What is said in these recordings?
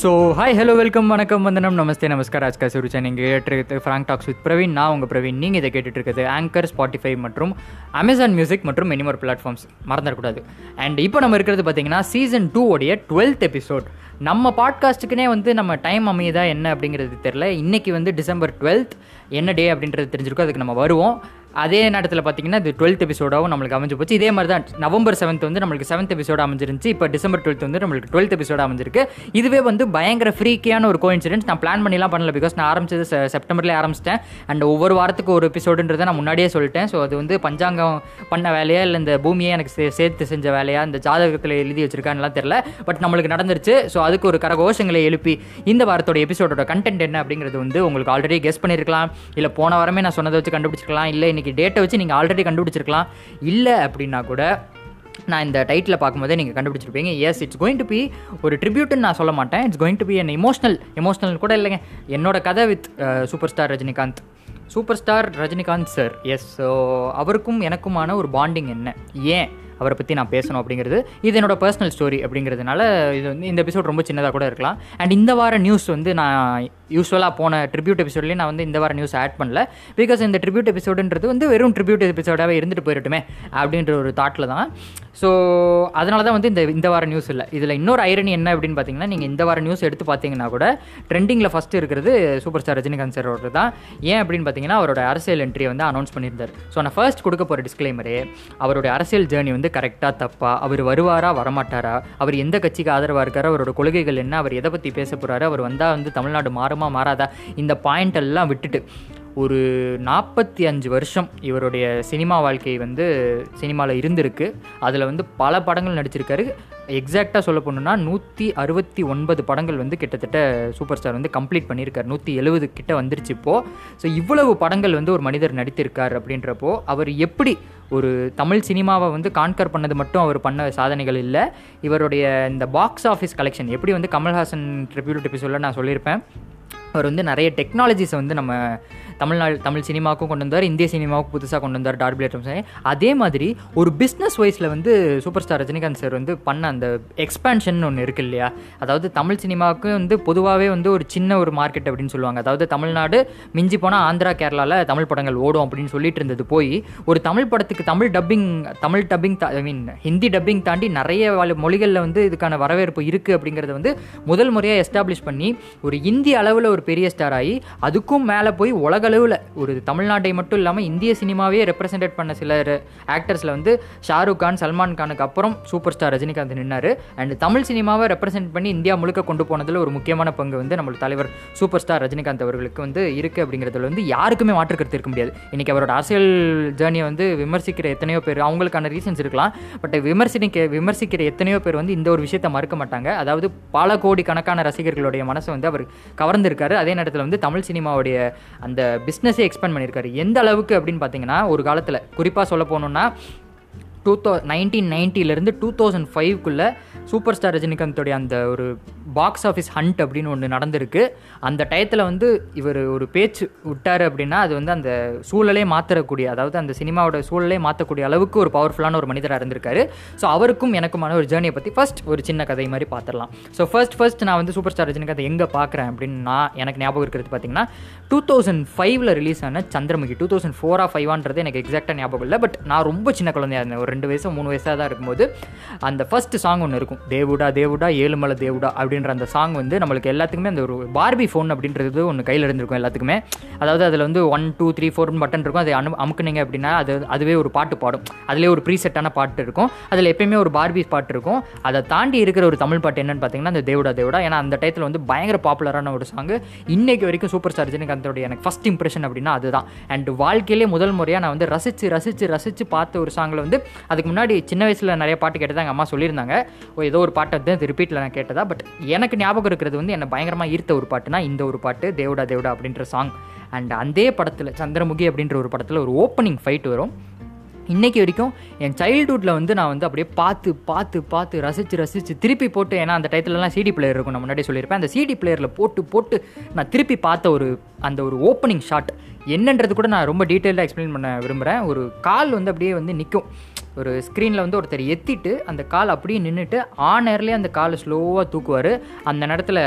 So hi hello welcome வணக்கம் வந்தனம் நமஸ்தே நமஸ்கார். ஆஜ்கா சுருச்சா நீங்கள் கேட்டுருக்கிறது ஃப்ராங்க் டாக்ஸ் வித் பிரவீன் நான் உங்கள் பிரவீன் நீங்கள் இதை கேட்டுட்டு இருக்கிறது ஆங்கர் ஸ்பாட்டிஃபை மற்றும் அமேசான் மியூசிக் மற்றும் மெனிமோர் பிளாட்ஃபார்ம்ஸ் மறந்துடக்கூடாது. அண்ட் இப்போ நம்ம இருக்கிறது பார்த்தீங்கன்னா சீசன் டூ உடைய டுவெல்த் எபிசோட் நம்ம பாட்காஸ்ட்டுக்குனே வந்து நம்ம டைம் அமையுதா என்ன அப்படிங்கிறது தெரில இன்றைக்கி வந்து டிசம்பர் டுவெல்த் என்ன டே அப்படின்றது தெரிஞ்சிருக்கோ அதுக்கு நம்ம வருவோம். அதே நேரத்தில் பார்த்தீங்கன்னா இது டுவெல்த் எபிசோடாகவும் நம்மளுக்கு அமைஞ்சு போச்சு. இதே மாதிரி தான் நவம்பர் செவன்த் வந்து நம்மளுக்கு செவன்த் எபிசோட அமைஞ்சிருந்துச்சு. இப்போ டிசம்பர் டுவெல்த் வந்து நம்மளுக்கு டுவெல்த் எபிசோட அமைஞ்சிருக்கு. இதுவே வந்து பயங்கர ஃப்ரீக்கியான ஒரு கோயின்சிடென்ஸ் நான் பிளான் பண்ணிலாம் பண்ணல பிகாஸ் நான் ஆரம்பிச்சது செப்டம்பர்லேயே ஆரம்பிச்சிட்டேன். அண்ட் ஒவ்வொரு வாரத்துக்கு ஒரு எபிசோடுன்றதை நான் முன்னாடியே சொல்லிட்டேன். ஸோ அது வந்து பஞ்சாங்கம் பண்ண வேலையா இல்லை இந்த பூமியை எனக்கு சே- சேர்த்து செஞ்ச வேலையா இந்த ஜாதகத்தில் எழுதி வச்சிருக்கான்லாம் தெரில பட் நம்மளுக்கு நடந்துருச்சு. ஸோ அதுக்கு ஒரு கரகோஷங்களை எழுப்பி இந்த வாரத்தோட எபிசோடோட கண்டென்ட் என்ன அப்படிங்கிறது வந்து உங்களுக்கு ஆல்ரெடி கெஸ் பண்ணியிருக்கலாம் இல்லை போன வாரமே நான் சொன்னதை வச்சு கண்டுபிடிச்சிருக்கலாம். இல்லை இன்றைக்கி டேட்டை வச்சு நீங்கள் ஆல்ரெடி கண்டுபிடிச்சிருக்கலாம். இல்லை அப்படின்னா கூட நான் இந்த டைட்டில் பார்க்கும்போதே நீங்கள் கண்டுபிடிச்சிருப்பீங்க. Yes it's going to be ஒரு ட்ரிபியூட்னு நான் சொல்ல மாட்டேன். It's going to be an emotional emotional கூட இல்லைங்க. என்னோட கதை with super star Rajinikanth. Super star Rajinikanth sir yes so அவருக்கும் எனக்குமான ஒரு பாண்டிங் என்ன? ஏன்? அவரை பற்றி நான் பேசணும் அப்படிங்கிறது. இது என்னோட பர்சனல் ஸ்டோரி அப்படிங்கிறதுனால இது வந்து இந்த எபிசோட் ரொம்ப சின்னதாக கூட இருக்கலாம். அண்ட் இந்த வார நியூஸ் வந்து நான் யூஸ்வலாக போன ட்ரிபியூட் எபிசோட்லேயே நான் வந்து இந்த வார நியூஸ் ஆட் பண்ணல. பிகாஸ் இந்த ட்ரிபியூட் எபிசோடுன்றது வந்து வெறும் ட்ரிபியூட் எபிசோடாகவே இருந்துட்டு போயிடட்டுமே அப்படின்ற ஒரு தாட்டில் தான். ஸோ அதனால தான் வந்து இந்த இந்த வார நியூஸ் இல்லை. இதில் இன்னொரு ஐரணி என்ன அப்படின்னு பார்த்தீங்கன்னா நீங்கள் இந்த வார நியூஸ் எடுத்து பார்த்தீங்கன்னா கூட ட்ரெண்டிங்கில் ஃபஸ்ட்டு இருக்கிறது சூப்பர் ஸ்டார் ரஜினிகாந்த் சாரோட தான். ஏன் அப்படின்னு பார்த்தீங்கன்னா அவரோட அரசியல் என்ட்ரியை வந்து அனௌன்ஸ் பண்ணியிருந்தார். ஸோ நான் ஃபர்ஸ்ட் கொடுக்க போகிற டிஸ்க்ளைமரே அவருடைய அரசியல் ஜேர்னி வந்து கரெக்டாக தப்பா? அவர் வருவாரா வரமாட்டாரா? அவர் எந்த கட்சிக்கு ஆதரவாக இருக்கார்? அவரோட கொள்கைகள் என்ன? அவர் எதை பற்றி பேச போகிறாரு அவர் வந்தால் வந்து தமிழ்நாடு மாறுமா மாறாதா? இந்த பாயிண்ட் எல்லாம் விட்டுட்டு ஒரு நாற்பத்தி அஞ்சு வருஷம் இவருடைய சினிமா வாழ்க்கை வந்து சினிமாவில் இருந்திருக்கு. அதில் வந்து பல படங்கள் நடிச்சிருக்காரு. எக்ஸாக்டாக சொல்ல போகணுன்னா நூற்றி அறுபத்தி ஒன்பது படங்கள் வந்து கிட்டத்தட்ட சூப்பர் ஸ்டார் வந்து கம்ப்ளீட் பண்ணியிருக்கார். நூற்றி எழுபது கிட்ட வந்துருச்சு இப்போது ஸோ இவ்வளவு படங்கள் வந்து ஒரு மனிதர் நடித்திருக்கார் அப்படின்றப்போ அவர் எப்படி ஒரு தமிழ் சினிமாவை வந்து கான்கர் பண்ணது மட்டும் அவர் பண்ண சாதனைகள் இல்லை. இவருடைய இந்த பாக்ஸ் ஆஃபீஸ் கலெக்ஷன் எப்படி வந்து கமல்ஹாசன் ட்ரிபியூட் எபிசோடில் நான் சொல்லியிருப்பேன். அவர் வந்து நிறைய டெக்னாலஜிஸை வந்து நம்ம தமிழ்நாடு தமிழ் சினிமாவுக்கும் கொண்டு வந்தார் இந்திய சினிமாவுக்கும் புதுசாக கொண்டு வந்தார் டார்பி ஐட்டம்ஸ் அதே மாதிரி ஒரு பிஸ்னஸ் வைஸில் வந்து சூப்பர் ஸ்டார் ரஜினிகாந்த் சார் வந்து பண்ண அந்த எக்ஸ்பேன்ஷன் ஒன்று இருக்கு இல்லையா? அதாவது தமிழ் சினிமாவுக்கு வந்து பொதுவாகவே வந்து ஒரு சின்ன ஒரு மார்க்கெட் அப்படின்னு சொல்லுவாங்க. அதாவது தமிழ்நாடு மிஞ்சி போனால் ஆந்திரா கேரளாவில் தமிழ் படங்கள் ஓடும் அப்படின்னு சொல்லிட்டு இருந்தது போய் ஒரு தமிழ் படத்துக்கு Tamil dubbing Tamil dubbing I mean Hindi dubbing தாண்டி நிறைய மொழிகளில் வந்து இதுக்கான வரவேற்பு இருக்குது அப்படிங்கிறத வந்து முதல் முறையாக எஸ்டாப்ளிஷ் பண்ணி ஒரு இந்திய அளவில் ஒரு பெரிய ஸ்டார் ஆகி அதுக்கும் மேலே போய் உலக அளவில் ஒரு தமிழ்நாட்டை மட்டும் இல்லாமல் இந்திய சினிமாவே ரெப்ரசன்டேட் பண்ண சில ஆக்டர்ஸில் வந்து ஷாருக் கான் சல்மான் கானுக்கு அப்புறம் சூப்பர் ஸ்டார் ரஜினிகாந்த் நின்னார். அண்ட் தமிழ் சினிமாவை ரெப்ரசென்ட் பண்ணி இந்தியா முழுக்க கொண்டு போனதில் ஒரு முக்கியமான பங்கு வந்து நம்ம தலைவர் சூப்பர் ஸ்டார் ரஜினிகாந்த் அவர்களுக்கு வந்து இருக்குது அப்படிங்கிறதுல வந்து யாருக்குமே மாற்று கருத்து இருக்க முடியாது. இன்றைக்கி அவரோட அரசியல் ஜேர்னியை வந்து விமர்சிக்கிற எத்தனையோ பேர் அவங்களுக்கான ரீசன்ஸ் இருக்கலாம். பட் விமர்சனிக்க விமர்சிக்கிற எத்தனையோ பேர் வந்து இந்த ஒரு விஷயத்தை மறுக்க மாட்டாங்க. அதாவது பல கோடி கணக்கான ரசிகர்களுடைய மனசை வந்து அவர் கவர்ந்திருக்காரு. அதே நேரத்தில் வந்து தமிழ் சினிமாவுடைய அந்த பிஸ்னஸே எக்ஸ்பேண்ட் பண்ணியிருக்காரு. எந்த அளவுக்கு அப்படின்னு பார்த்தீங்கன்னா ஒரு காலத்தில் குறிப்பாக சொல்ல போகணுன்னா டூ தௌ நைன்டீன் நைன்ட்டிலேருந்து டூ தௌசண்ட் ஃபைவ்க்குள்ளே சூப்பர் ஸ்டார் ரஜினிகாந்தோடைய அந்த ஒரு பாக்ஸ் ஆஃபீஸ் ஹண்ட் அப்படின்னு ஒன்று நடந்திருக்கு. அந்த டயத்தில் வந்து இவர் ஒரு பேச்சு விட்டார் அப்படின்னா அது வந்து அந்த சூழலே மாற்றக்கூடிய அதாவது அந்த சினிமாவோட சூழலே மாற்றக்கூடிய அளவுக்கு ஒரு பவர்ஃபுல்லான ஒரு மனிதராக இருந்திருக்காரு. ஸோ அவருக்கும் எனக்குமான ஒரு ஜேர்னியை பற்றி ஃபர்ஸ்ட் ஒரு சின்ன கதை மாதிரி பார்த்துடலாம் ஸோ ஃபர்ஸ்ட் ஃபர்ஸ்ட் நான் வந்து சூப்பர் ஸ்டார் ரஜினிகாந்த் எங்கே பார்க்குறேன் அப்படின்னு நான் எனக்கு ஞாபகம் இருக்கிறது பார்த்தீங்கன்னா டூ தௌசண்ட் ஃபைவ்ல ரிலீஸ் ஆன சந்திரமுகி டூ தௌசண்ட் ஃபோரா ஃபைவான்றது எனக்கு எக்ஸாக்டாக ஞாபகம் இல்லை பட் நான் ரொம்ப சின்ன குழந்தையாக இருந்தேன். ஒரு ரெண்டு வயசு மூணு வயசாக தான் இருக்கும்போது அந்த ஃபர்ஸ்ட் சாங் ஒன்று இருக்கும். தேவுடா தேவுடா ஏழுமலை தேவுடா அப்படின்ற அந்த சாங் வந்து நம்மளுக்கு எல்லாத்துக்குமே அந்த ஒரு பார்பி ஃபோன் அப்படின்றது ஒன்று கையில் இருந்திருக்கும் எல்லாத்துக்குமே. அதாவது அதில் வந்து ஒன் டூ த்ரீ ஃபோர்னு பட்டன் இருக்கும். அதை அனு அமுக்குனீங்க அப்படின்னா அது அதுவே ஒரு பாட்டு பாடும். அதிலே ஒரு ப்ரீசெட்டான பாட்டு இருக்கும். அதில் எப்பயுமே ஒரு பார்பி பாட்டு இருக்கும். அதை தாண்டி இருக்கிற ஒரு தமிழ் பாட்டு என்னென்னு பார்த்தீங்கன்னா அந்த தேவுடா தேவுடா. ஏன்னா அந்த டயத்தில் வந்து பயங்கர பாப்புலரான ஒரு சாங் இன்னைக்கு வரைக்கும் சூப்பர் ஸ்டார் ரஜினிகாந்தோடைய எனக்கு ஃபஸ்ட் இம்ப்ரெஷன் அப்படின்னா அதுதான். அண்ட் வாழ்க்கையிலே முதல் முறையாக நான் வந்து ரசித்து ரசித்து ரசித்து பார்த்த ஒரு சாங்கில் வந்து அதுக்கு முன்னாடி சின்ன வயசில் நிறைய பாட்டு கேட்டதாக எங்கள் அம்மா சொல்லியிருந்தாங்க. ஓ ஏதோ ஒரு பாட்டை வந்து ரிப்பீட்டில் நான் கேட்டதா பட் எனக்கு ஞாபகம் இருக்கிறது வந்து என்னை பயங்கரமாக ஈர்த்த ஒரு பாட்டுனா இந்த ஒரு பாட்டு தேவடா தேவடா அப்படின்ற சாங் அண்ட் அதே படத்தில் சந்திரமுகி அப்படின்ற ஒரு படத்தில் ஒரு ஓப்பனிங் ஃபைட் வரும். இன்றைக்கி வரைக்கும் என் சைல்டுஹுட்டில் வந்து நான் வந்து அப்படியே பார்த்து பார்த்து பார்த்து ரசித்து ரசித்து திருப்பி போட்டு ஏன்னா அந்த டயத்துலலாம் சிடி பிளேயர் இருக்கும் நான் முன்னாடி சொல்லியிருப்பேன். அந்த சிடி பிளேயரில் போட்டு போட்டு நான் திருப்பி பார்த்த ஒரு அந்த ஒரு ஓப்பனிங் ஷாட் என்னன்றது கூட நான் ரொம்ப டீட்டெயிலாக எக்ஸ்பிளைன் பண்ண விரும்புகிறேன் ஒரு கால் வந்து அப்படியே வந்து நிற்கும் ஒரு ஸ்க்ரீனில் வந்து ஒருத்தர் எத்திட்டு அந்த கால் அப்படியே நின்றுட்டு ஆன் ஏர்லேயே அந்த காலை ஸ்லோவாக தூக்குவார். அந்த நேரத்தில்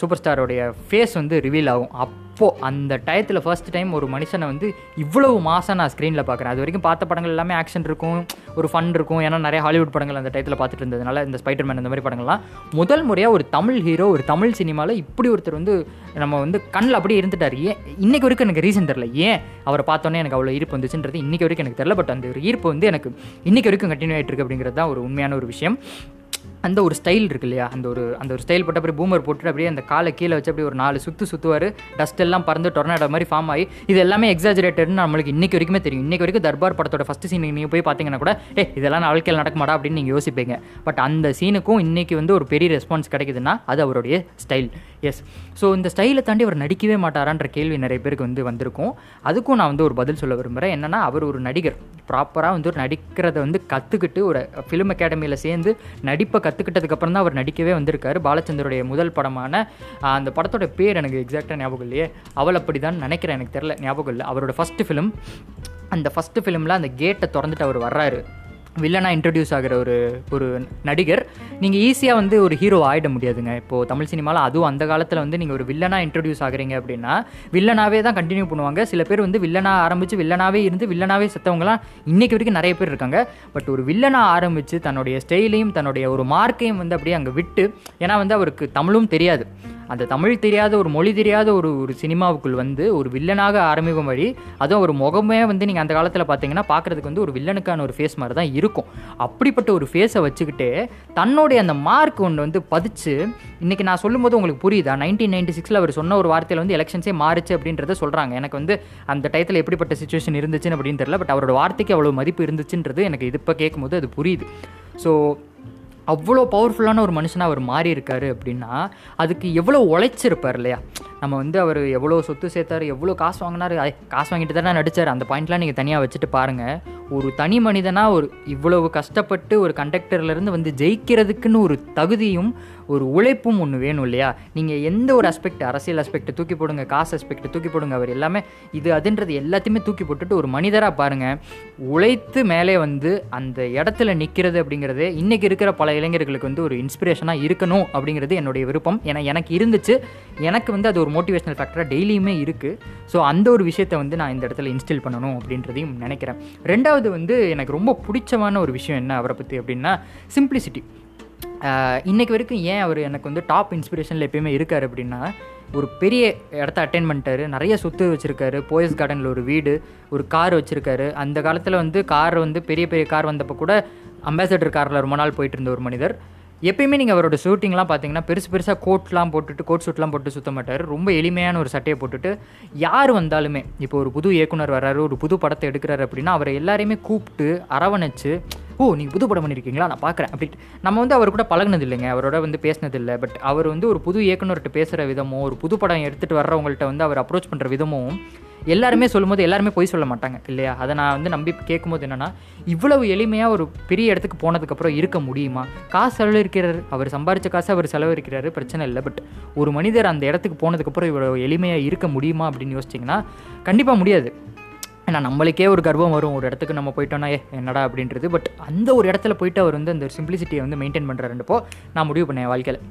சூப்பர் ஸ்டாரோடைய ஃபேஸ் வந்து ரிவீல் ஆகும். அப்போது அந்த டயத்தில் ஃபர்ஸ்ட் டைம் ஒரு மனுஷனை வந்து இவ்வளவு மாதம் நான் ஸ்க்ரீனில் பார்க்குறேன் அது வரைக்கும் பார்த்த படங்கள் எல்லாமே ஆக்ஷன் இருக்கும் ஒரு ஃபன் இருக்கும். ஏன்னா நிறைய ஹாலிவுட் படங்கள் அந்த டயத்தில் பார்த்துட்டு இருந்ததுனால இந்த ஸ்பைடர்மேன் இந்த மாதிரி படங்கள்லாம். முதல் முறையாக ஒரு தமிழ் ஹீரோ ஒரு தமிழ் சினிமாவில் இப்படி ஒருத்தர் வந்து நம்ம வந்து கண்ணில் அப்படியே இருந்துட்டார். ஏன் இன்றைக்கு வரைக்கும் எனக்கு ரீசன் தெரில ஏன் அவரை பார்த்தோன்னே எனக்கு அவ்வளோ ஈர்ப்பு வந்துச்சுன்றது இன்றைக்கி வரைக்கும் எனக்கு தெரில பட் அந்த ஒரு ஈர்ப்பு வந்து எனக்கு இன்றைக்கி வரைக்கும் கண்டினியூ ஆகிட்டு இருக்கு அப்படிங்கிறது தான் ஒரு உண்மையான ஒரு விஷயம். அந்த ஒரு ஸ்டைல் இருக்கு இல்லையா அந்த ஒரு அந்த ஒரு ஸ்டைல் போட்டு அப்படியே பூமர் போட்டுட்டு அப்படியே அந்த காலை கீழே வச்சு அப்படியே ஒரு நாலு சுற்று சுற்றுவார் டஸ்ட் எல்லாம் பறந்து டொர்னாடோ மாதிரி ஃபார்ம் ஆகி இது எல்லாமே எக்ஸாஜரேட்டட்னு நம்மளுக்கு இன்றைக்கி வரைக்குமே தெரியும். இன்னைக்கு வரைக்கும் தர்பார் படத்தோட ஃபஸ்ட் சீன் நீங்கள் போய் பார்த்தீங்கன்னா கூட ஏ இதெல்லாம் வாழ்க்கையில் நடக்குமாடா? அப்படின்னு நீங்கள் யோசிப்பீங்க. பட் அந்த சீனுக்கும் இன்றைக்கி வந்து ஒரு பெரிய ரெஸ்பான்ஸ் கிடைக்குதுன்னா அது அவருடைய ஸ்டைல் எஸ் ஸோ இந்த ஸ்டைலை தாண்டி அவர் நடிக்கவே மாட்டாரான்ற கேள்வி நிறைய பேருக்கு வந்து வந்திருக்கும். அதுக்கும் நான் வந்து ஒரு பதில் சொல்ல விரும்புகிறேன் என்னென்னா அவர் ஒரு நடிகர். ப்ராப்பராக வந்து ஒரு நடிக்கிறத வந்து கற்றுக்கிட்டு ஒரு ஃபிலிம் அகாடமியில் சேர்ந்து நடிப்பை கற்றுக்கிட்டதுக்கப்புறம் தான் அவர் நடிக்கவே வந்திருக்காரு. பாலச்சந்தருடைய முதல் படமான அந்த படத்தோட பேர் எனக்கு எக்ஸாக்டாக ஞாபகம் இல்லையே. அவள் அப்படி தான் நினைக்கிறேன் எனக்கு தெரில ஞாபகம் இல்லை. அவரோட ஃபஸ்ட்டு ஃபிலிம் அந்த ஃபஸ்ட்டு ஃபிலிமில் அந்த கேட்டை திறந்துட்டு அவர் வர்றாரு. வில்லனாக இன்ட்ரடியூஸ் ஆகிற ஒரு ஒரு நடிகர். நீங்கள் ஈஸியாக வந்து ஒரு ஹீரோ ஆகிட முடியாதுங்க. இப்போது தமிழ் சினிமாவில் அதுவும் அந்த காலத்தில் வந்து நீங்கள் ஒரு வில்லனாக இன்ட்ரடியூஸ் ஆகுறீங்க அப்படின்னா வில்லனாவே தான் கண்டினியூ பண்ணுவாங்க. சில பேர் வந்து வில்லனாக ஆரம்பித்து வில்லனாகவே இருந்து வில்லனாவே செத்தவங்களாம் இன்றைக்கு வரைக்கும் நிறைய பேர் இருக்காங்க. பட் ஒரு வில்லனாக ஆரம்பித்து தன்னுடைய ஸ்டைலையும் தன்னுடைய ஒரு மார்க்கையும் வந்து அப்படியே அங்கே விட்டு ஏன்னா வந்து அவருக்கு தமிழும் தெரியாது. அந்த தமிழ் தெரியாத ஒரு மொழி தெரியாத ஒரு ஒரு சினிமாவுக்குள் வந்து ஒரு வில்லனாக ஆரம்பிக்கும் வழி அதுவும் ஒரு முகமே வந்து நீங்கள் அந்த காலத்தில் பார்த்தீங்கன்னா பார்க்குறதுக்கு வந்து ஒரு வில்லனுக்கான ஒரு ஃபேஸ் மாதிரி தான் இருக்கும். அப்படிப்பட்ட ஒரு ஃபேஸை வச்சுக்கிட்டு தன்னுடைய அந்த மார்க் ஒன்று வந்து பதிச்சு இன்றைக்கி நான் சொல்லும்போது உங்களுக்கு புரியுதா? நைன்டீன் நைன்டி சிக்ஸில் அவர் சொன்ன ஒரு வார்த்தையில் வந்து எலெக்ஷன்ஸே மாறுச்சு அப்படின்றத சொல்கிறாங்க எனக்கு வந்து அந்த டயத்தில் எப்படிப்பட்ட சுச்சுவேஷன் இருந்துச்சுன்னு அப்படின்னு தெரியல பட் அவரோட வார்த்தைக்கு அவ்வளோ மதிப்பு இருந்துச்சுன்றது எனக்கு இது இப்போ கேட்கும்போது அது புரியுது. ஸோ அவ்வளோ பவர்ஃபுல்லான ஒரு மனுஷனாக அவர் மாறி இருக்காரு அப்படின்னா அதுக்கு எவ்வளோ உழைச்சிருப்பார் இல்லையா? நம்ம வந்து அவர் எவ்வளோ சொத்து சேர்த்தாரு எவ்வளோ காசு வாங்கினார் காசு வாங்கிட்டு தானே நடிச்சார். அந்த பாயிண்ட்லாம் நீங்கள் தனியாக வச்சுட்டு பாருங்கள் ஒரு தனி மனிதனாக ஒரு இவ்வளவு கஷ்டப்பட்டு ஒரு கண்டக்டர்லேருந்து வந்து ஜெயிக்கிறதுக்குன்னு ஒரு தகுதியும் ஒரு உழைப்பும் ஒன்று வேணும் இல்லையா? நீங்கள் எந்த ஒரு அஸ்பெக்ட் அரசியல் அஸ்பெக்ட் தூக்கி போடுங்க காசு அஸ்பெக்ட் தூக்கி போடுங்க அவர் எல்லாமே இது அதுன்றது எல்லாத்தையுமே தூக்கி போட்டுட்டு ஒரு மனிதராக பாருங்கள் உழைத்து மேலே வந்து அந்த இடத்துல நிற்கிறது அப்படிங்கிறது இன்றைக்கி இருக்கிற பல இளைஞர்களுக்கு வந்து ஒரு இன்ஸ்பிரேஷனாக இருக்கணும் அப்படிங்கிறது என்னுடைய விருப்பம். ஏன்னா எனக்கு இருந்துச்சு. எனக்கு வந்து அது ஒரு மோட்டிவேஷனல் ஃபேக்டராக டெய்லியுமே இருக்குது ஸோ அந்த ஒரு விஷயத்தை வந்து நான் இந்த இடத்துல இன்ஸ்டில் பண்ணணும் அப்படின்றதையும் நினைக்கிறேன். ரெண்டாவது வந்து எனக்கு ரொம்ப பிடிச்சமான ஒரு விஷயம் என்ன? அவரை பற்றி அப்படின்னா சிம்பிளிசிட்டி இன்றைக்கு வரைக்கும் ஏன் அவர் எனக்கு வந்து டாப் இன்ஸ்பிரேஷனில் எப்பயுமே இருக்கார் அப்படின்னா ஒரு பெரிய இடத்த அட்டைன் பண்ணிட்டாரு. நிறைய சொத்து வச்சுருக்காரு. போயஸ் கார்டனில் ஒரு வீடு ஒரு கார் வச்சுருக்காரு. அந்த காலத்தில் வந்து கார் வந்து பெரிய பெரிய கார் வந்தப்போ கூட அம்பாசடர் காரில் ரொம்ப நாள் போயிட்டு இருந்த ஒரு மனிதர். எப்பயுமே நீங்கள் அவரோட ஷூட்டிங்லாம் பார்த்தீங்கன்னா பெருசு பெருசாக கோட்லாம் போட்டுட்டு கோட் ஷூட்லாம் போட்டு சுத்த மாட்டார். ரொம்ப எளிமையான ஒரு சட்டையை போட்டுட்டு யார் வந்தாலுமே இப்போ ஒரு புது இயக்குனர் வர்றாரு ஒரு புது படத்தை எடுக்கிறாரு அப்படின்னா அவரை எல்லாரையுமே கூப்பிட்டு அரவணைச்சு ஓ நீங்கள் புது படம் பண்ணியிருக்கீங்களா நான் பார்க்குறேன் அப்படி நம்ம வந்து அவர் கூட பழகுனது இல்லைங்க அவரோட வந்து பேசினது இல்லை பட் அவர் வந்து ஒரு புது இயக்குனர்கிட்ட பேசுகிற விதமோ ஒரு புது படம் எடுத்துகிட்டு வர்றவங்கள்ட்ட வந்து அவர் அப்ரோச் பண்ணுற விதமும் எல்லாருமே சொல்லும்போது எல்லாருமே பொய் சொல்ல மாட்டாங்க இல்லையா? அதை நான் வந்து நம்பி கேட்கும்போது என்னென்னா இவ்வளவு எளிமையாக ஒரு பெரிய இடத்துக்கு போனதுக்கப்புறம் இருக்க முடியுமா? காசு செலவழிக்கிறார். அவர் சம்பாரித்த காசு அவர் செலவழிக்கிறாரு. பிரச்சனை இல்லை. பட் ஒரு மனிதர் அந்த இடத்துக்கு போனதுக்கப்புறம் இவ்வளோ எளிமையாக இருக்க முடியுமா அப்படின்னு யோசிச்சிங்கன்னா கண்டிப்பாக முடியாது. ஏன்னா நம்மளுக்கே ஒரு கர்வம் வரும். ஒரு இடத்துக்கு நம்ம போயிட்டோம்னா ஏ என்னடா? அப்படின்றது. பட் அந்த ஒரு இடத்துல போயிட்டு அவர் வந்து அந்த சிம்பிளிசிட்டியை வந்து மெயின்டைன் பண்ணுறாருன்றப்போ நான் முடிவு பண்ணேன் வாழ்க்கையில்.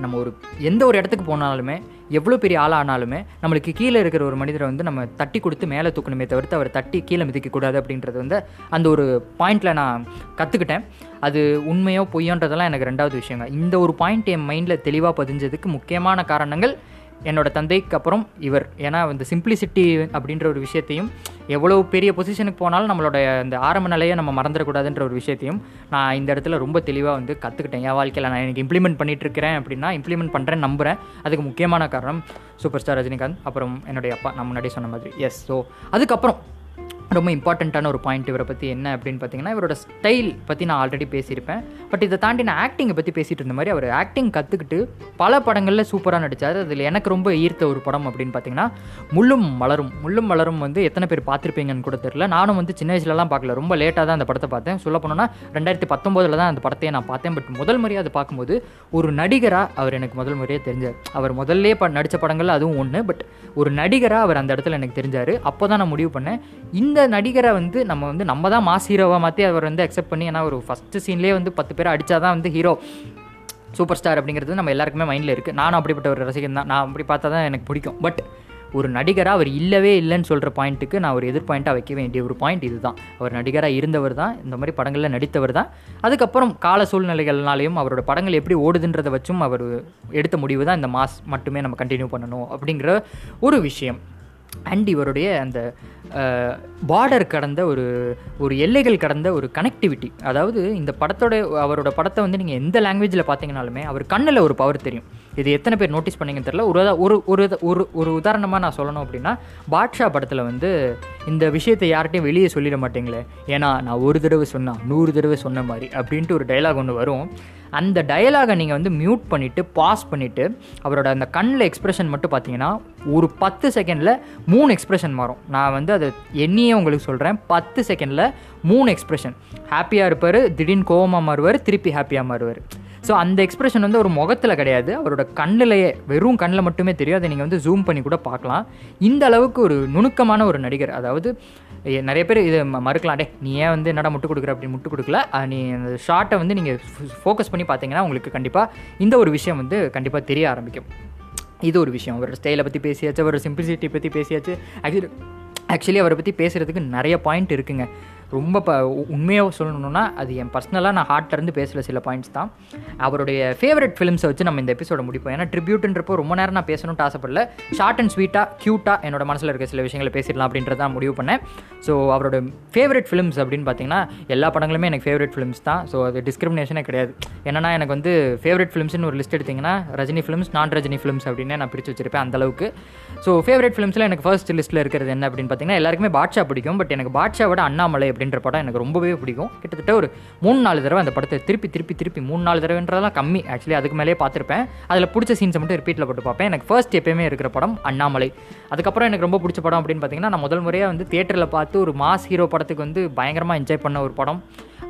நம்ம ஒரு எந்த ஒரு இடத்துக்கு போனாலுமே எவ்வளோ பெரிய ஆளானாலுமே நம்மளுக்கு கீழே இருக்கிற ஒரு மனிதரை வந்து நம்ம தட்டி கொடுத்து மேலே தூக்கணுமே தவிர்த்து அவர் தட்டி கீழே மிதிக்கக்கூடாது அப்படின்றது வந்து அந்த ஒரு பாயிண்டில் நான் கற்றுக்கிட்டேன் அது உண்மையோ பொய்யோன்றதெல்லாம் எனக்கு ரெண்டாவது விஷயங்க. இந்த ஒரு பாயிண்ட் என் மைண்டில் தெளிவாக பதிஞ்சதுக்கு முக்கியமான காரணங்கள் என்னோட தந்தைக்கு அப்புறம் இவர். ஏன்னா இந்த சிம்பிளிசிட்டி அப்படின்ற ஒரு விஷயத்தையும் எவ்வளோ பெரிய பொசிஷனுக்கு போனாலும் நம்மளோட இந்த ஆரம்ப நிலையை நம்ம மறந்துடக்கூடாதுன்ற ஒரு விஷயத்தையும் நான் இந்த இடத்துல ரொம்ப தெளிவாக வந்து கற்றுக்கிட்டேன் என் வாழ்க்கையில் நான் எனக்கு இம்ப்ளிமெண்ட் பண்ணிட்டு இருக்கிறேன் அப்படின்னா இம்ப்ளிமெண்ட் பண்ணுறேன்னு நம்புகிறேன் அதுக்கு முக்கியமான காரணம் சூப்பர் ஸ்டார் ரஜினிகாந்த் அப்புறம் என்னுடைய அப்பா. நான் முன்னாடி சொன்ன மாதிரி. எஸ் ஸோ அதுக்கப்புறம் ரொம்ப இம்பார்ட்டண்ட்டான ஒரு பாயிண்ட் இவரை பற்றி என்ன அப்படின்னு பார்த்தீங்கன்னா இவரோட ஸ்டைல் பற்றி நான் ஆல்ரெடி பேசியிருப்பேன். பட் இதை தாண்டி நான் ஆக்டிங்கை பற்றி பேசிகிட்டு இருந்த மாதிரி அவர் ஆக்டிங் கற்றுக்கிட்டு பல படங்களில் சூப்பராக நடித்தார் அதில் எனக்கு ரொம்ப ஈர்த்த ஒரு படம் அப்படின்னு பார்த்தீங்கன்னா முள்ளும் மலரும். முள்ளும் மலரும் வந்து எத்தனை பேர் பார்த்துருப்பீங்கன்னு கூட தெரியல. நானும் வந்து சின்ன வயசுலலாம் பார்க்கல. ரொம்ப லேட்டாக தான் அந்த படத்தை பார்த்தேன். சொல்ல போனோன்னா ரெண்டாயிரத்தி பத்தொம்போதில் தான் அந்த படத்தையே நான் பார்த்தேன். பட் முதல் முறையாக அதை பார்க்கும்போது ஒரு நடிகராக அவர் எனக்கு முதல் முறையாக தெரிஞ்சார். அவர் முதல்ல ப நடித்த படங்கள் அதுவும் ஒன்று பட் ஒரு நடிகராக அவர் அந்த இடத்துல எனக்கு தெரிஞ்சார். அப்போ தான் நான் முடிவு பண்ணேன். இந்த நடிகரை வந்து நம்ம வந்து நம்ம தான் மாஸ் ஹீரோவாக மாற்றி அவர் வந்து அக்செப்ட் பண்ணி ஏன்னா ஒரு ஃபஸ்ட்டு சீன்லேயே வந்து பத்து பேர் அடித்தா தான் வந்து ஹீரோ சூப்பர் ஸ்டார் அப்படிங்கிறது நம்ம எல்லாருக்குமே மைண்டில் இருக்குது நானும் அப்படிப்பட்ட ஒரு ரசிகன் தான். நான் அப்படி பார்த்தா தான் எனக்கு பிடிக்கும். பட் ஒரு நடிகராக அவர் இல்லவே இல்லைன்னு சொல்கிற பாயிண்ட்டுக்கு நான் ஒரு எதிர் பாயிண்ட்டாக வைக்க வேண்டிய ஒரு பாயிண்ட் இதுதான். அவர் நடிகராக இருந்தவர் தான் இந்த மாதிரி படங்களில் நடித்தவர் தான். அதுக்கப்புறம் கால சூழ்நிலைகள்னாலையும் அவரோட படங்கள் எப்படி ஓடுதுன்றதை வச்சும் அவர் எடுத்த முடிவு தான் இந்த மாஸ் மட்டுமே நம்ம கண்டினியூ பண்ணணும் அப்படிங்கிற ஒரு விஷயம். அண்ட் இவருடைய அந்த பார்டர் கடந்த ஒரு ஒரு எல்லைகள் கடந்த ஒரு கனெக்டிவிட்டி அதாவது இந்த படத்தோட அவரோட படத்தை வந்து நீங்கள் எந்த லாங்குவேஜில் பார்த்தீங்கனாலுமே அவர் கண்ணில் ஒரு பவர் தெரியும். இது எத்தனை பேர் நோட்டீஸ் பண்ணீங்கன்னு தெரில ஒரு ஒரு ஒரு ஒரு ஒரு உதாரணமாக நான் சொல்லணும் அப்படின்னா பாட்ஷா படத்தில் வந்து இந்த விஷயத்தை யார்கிட்டையும் வெளியே சொல்லிட மாட்டேங்களே. ஏன்னா நான் ஒரு தடவை சொன்னால் நூறு தடவை சொன்ன மாதிரி அப்படின்ட்டு ஒரு டைலாக் ஒன்று வரும். அந்த டயலாகை நீங்கள் வந்து மியூட் பண்ணிவிட்டு பாஸ் பண்ணிவிட்டு அவரோட அந்த கண்ணில் எக்ஸ்ப்ரெஷன் மட்டும் பார்த்தீங்கன்னா ஒரு பத்து செகண்டில் மூணு எக்ஸ்ப்ரெஷன் மாறும். நான் வந்து அதை எண்ணியே உங்களுக்கு சொல்கிறேன் பத்து செகண்டில் மூணு எக்ஸ்ப்ரெஷன் ஹாப்பியாக இருப்பார் திடீர்னு கோவமாக மாறுவார் திருப்பி ஹாப்பியாக மாறுவார். ஸோ அந்த எக்ஸ்பிரஷன் வந்து ஒரு முகத்தில் கிடையாது. அவரோட கண்ணிலேயே வெறும் கண்ணில் மட்டுமே தெரியும் அதை நீங்கள் வந்து ஜூம் பண்ணி கூட பார்க்கலாம். இந்த அளவுக்கு ஒரு நுணுக்கமான ஒரு நடிகர். அதாவது நிறைய பேர் இதை மறுக்கலாம். டே நீ ஏன் வந்து என்னடா முட்டு கொடுக்குற? அப்படின்னு முட்டு கொடுக்கல. நீ அந்த ஷார்ட்டை வந்து நீங்கள் ஃபோக்கஸ் பண்ணி பார்த்தீங்கன்னா உங்களுக்கு கண்டிப்பாக இந்த ஒரு விஷயம் வந்து கண்டிப்பாக தெரிய ஆரம்பிக்கும். இது ஒரு விஷயம். அவரோட ஸ்டைலை பற்றி பேசியாச்சு. அவரோட சிம்பிளிசிட்டி பற்றி பேசியாச்சு. ஆக்சுவலி ஆக்சுவலி அவரை பற்றி பேசுகிறதுக்கு நிறைய பாயிண்ட் இருக்குங்க. ரொம்ப ப உண்மையாக சொல்லணும்னா அது என் பர்சனலாக நான் ஹார்ட்லேருந்து பேசுகிற சில பாயிண்ட்ஸ் தான். அவருடைய ஃபேவரட் ஃபிலிம்ஸை வச்சு நம்ம இந்த எபிசோட முடிப்போம். ஏன்னா ட்ரிபியூட்ன்றப்போ ரொம்ப நேரம் நான் பேசணும்னு ஆசைப்படல. ஷார்ட் அண்ட் ஸ்வீட்டாக க்யூட்டாக என்னோட மனசில் இருக்க சில விஷயங்களை பேசிடலாம் அப்படின்றத நான் முடிவு பண்ணேன். ஸோ அவரோட ஃபேவரட் ஃபிலிம்ஸ் அப்படின்னு பார்த்தீங்கன்னா எல்லா படங்களுமே எனக்கு ஃபேவரட் ஃபிலிம்ஸ் தான். ஸோ அது டிஸ்கிரிமினேஷனே கிடையாது. என்னன்னா எனக்கு வந்து ஃபேவரட் ஃபிலிம்ஸ்னு ஒரு லிஸ்ட் எடுத்திங்கன்னா ரஜினி ஃபிலிம்ஸ் நான் ரஜினி ஃபிலிம்ஸ் அப்படின்னு நான் பிரித்து வச்சிருப்பேன் அந்தளவுக்கு ஸோ ஃபேவரட் ஃபிலிம்ஸில் எனக்கு ஃபர்ஸ்ட் லிஸ்ட்டில் இருக்கிறது என்ன அப்படின்னு பார்த்தீங்கன்னா எல்லாருக்குமே பாட்ஷா பிடிக்கும். பட் எனக்கு பாட்ஷாவோட அண்ணாமலை அப்படின்ற படம் எனக்கு ரொம்பவே பிடிக்கும். கிட்டத்தட்ட ஒரு மூணு நாலு தடவை அந்த படத்தை திருப்பி திருப்பி திருப்பி மூணு நாலு தடவைன்றதெல்லாம் கம்மி. ஆக்சுவலி அதுக்கு மேலே பார்த்துருப்பேன். அதில் பிடிச்ச சீன்ஸை மட்டும் ரிப்பீட்டில் போட்டு பார்ப்பேன். எனக்கு ஃபர்ஸ்ட் எப்பயுமே இருக்கிற படம் அண்ணாமலை. அதுக்கப்புறம் எனக்கு ரொம்ப பிடிச்ச படம் அப்படின்னு பார்த்தீங்கன்னா நான் முதல் முறையாக வந்து தியேட்டரில் பார்த்து ஒரு மாஸ் ஹீரோ படத்துக்கு வந்து பயங்கரமாக என்ஜாய் பண்ண ஒரு படம்.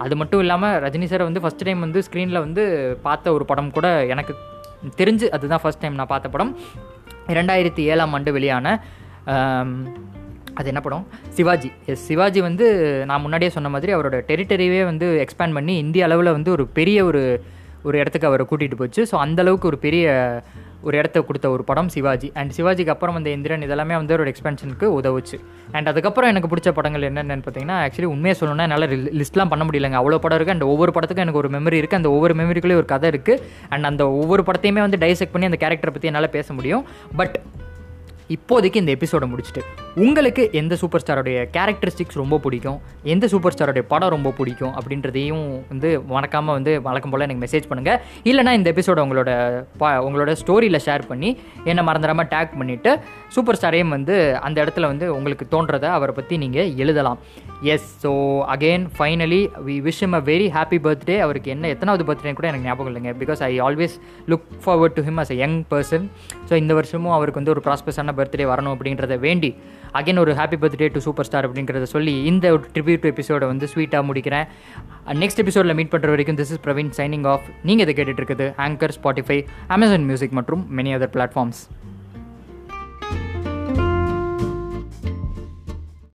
அது மட்டும் இல்லாமல் ரஜினி சாரை வந்து ஃபஸ்ட் டைம் வந்து ஸ்க்ரீனில் வந்து பார்த்த ஒரு படம் கூட எனக்கு தெரிஞ்சு அதுதான் ஃபர்ஸ்ட் டைம் நான் பார்த்த படம். இரண்டாயிரத்தி ஏழாம் ஆண்டு வெளியான அது என்ன படம்? சிவாஜி. எஸ் சிவாஜி வந்து நான் முன்னாடியே சொன்ன மாதிரி அவரோட டெரிட்டரியே வந்து எக்ஸ்பேண்ட் பண்ணி இந்திய அளவில் வந்து ஒரு பெரிய ஒரு ஒரு இடத்துக்கு அவரை கூட்டிகிட்டு போச்சு. ஸோ அந்தளவுக்கு ஒரு பெரிய ஒரு இடத்த கொடுத்த ஒரு படம் சிவாஜி. அண்ட் சிவாஜிக்கு அப்புறம் வந்த இந்திரன் இதெல்லாமே வந்து ஒரு எக்ஸ்பென்ஷனுக்கு உதவுச்சு. அண்ட் அதுக்கப்புறம் எனக்கு பிடிச்ச படங்கள் என்னென்னு பார்த்தீங்கன்னா ஆக்சுவலி உண்மையை சொல்லணும்னா என்னால் லிஸ்ட்லாம் பண்ண முடியலங்க. அவ்வளோ படம் இருக்குது அண்ட் ஒவ்வொரு படத்துக்கும் எனக்கு ஒரு மெமரி இருக்குது அந்த ஒவ்வொரு மெமரிக்குள்ளேயும் ஒரு கதை இருக்குது அண்ட் அந்த ஒவ்வொரு படத்தையுமே வந்து டைசெக்ட் பண்ணி அந்த கேரக்டரை பற்றி என்னால் பேச முடியும். பட் இப்போதைக்கு இந்த எபிசோடை முடிச்சுட்டு உங்களுக்கு எந்த சூப்பர் ஸ்டாரோடைய கேரக்டரிஸ்டிக்ஸ் ரொம்ப பிடிக்கும்? எந்த சூப்பர் ஸ்டாரோடைய படம் ரொம்ப பிடிக்கும்? அப்படின்றதையும் வந்து மறக்காமல் வந்து வழக்கம் போல் எனக்கு மெசேஜ் பண்ணுங்கள் இல்லைனா இந்த எபிசோட உங்களோட பா உங்களோட ஸ்டோரியில் ஷேர் பண்ணி என்னை மறந்துடாமல் டேக் பண்ணிவிட்டு சூப்பர் ஸ்டாரையும் வந்து அந்த இடத்துல வந்து உங்களுக்கு தோன்றதை அவரை பற்றி நீங்கள் எழுதலாம். Yes so again finally we wish him a very happy birthday அவருக்கு என்ன எத்தனாவது பர்த்டே கூட எனக்கு ஞாபகம் இல்லைங்க. Because I always look forward to him as a young person so இந்த வருஷமும் அவருக்கு வந்து ஒரு ப்ராஸ்பஸான பர்த்டே வரணும் அப்படின்றத வேண்டி அகைன் ஒரு happy birthday to super star அப்படின்றத சொல்லி இந்த ஒரு ட்ரிபியூட் எபிசோடை வந்து ஸ்வீட்டாக முடிக்கிறேன். நெக்ஸ்ட் எபிசோடில் மீட் பண்ணுற வரைக்கும் this is Praveen signing off நீங்கள் இதை கேட்டுட்டு இருக்குது? ஆங்கர் ஸ்பாட்டிஃபை அமேசான் மியூசிக் மற்றும் மெனி அதர் பிளாட்ஃபார்ம்ஸ்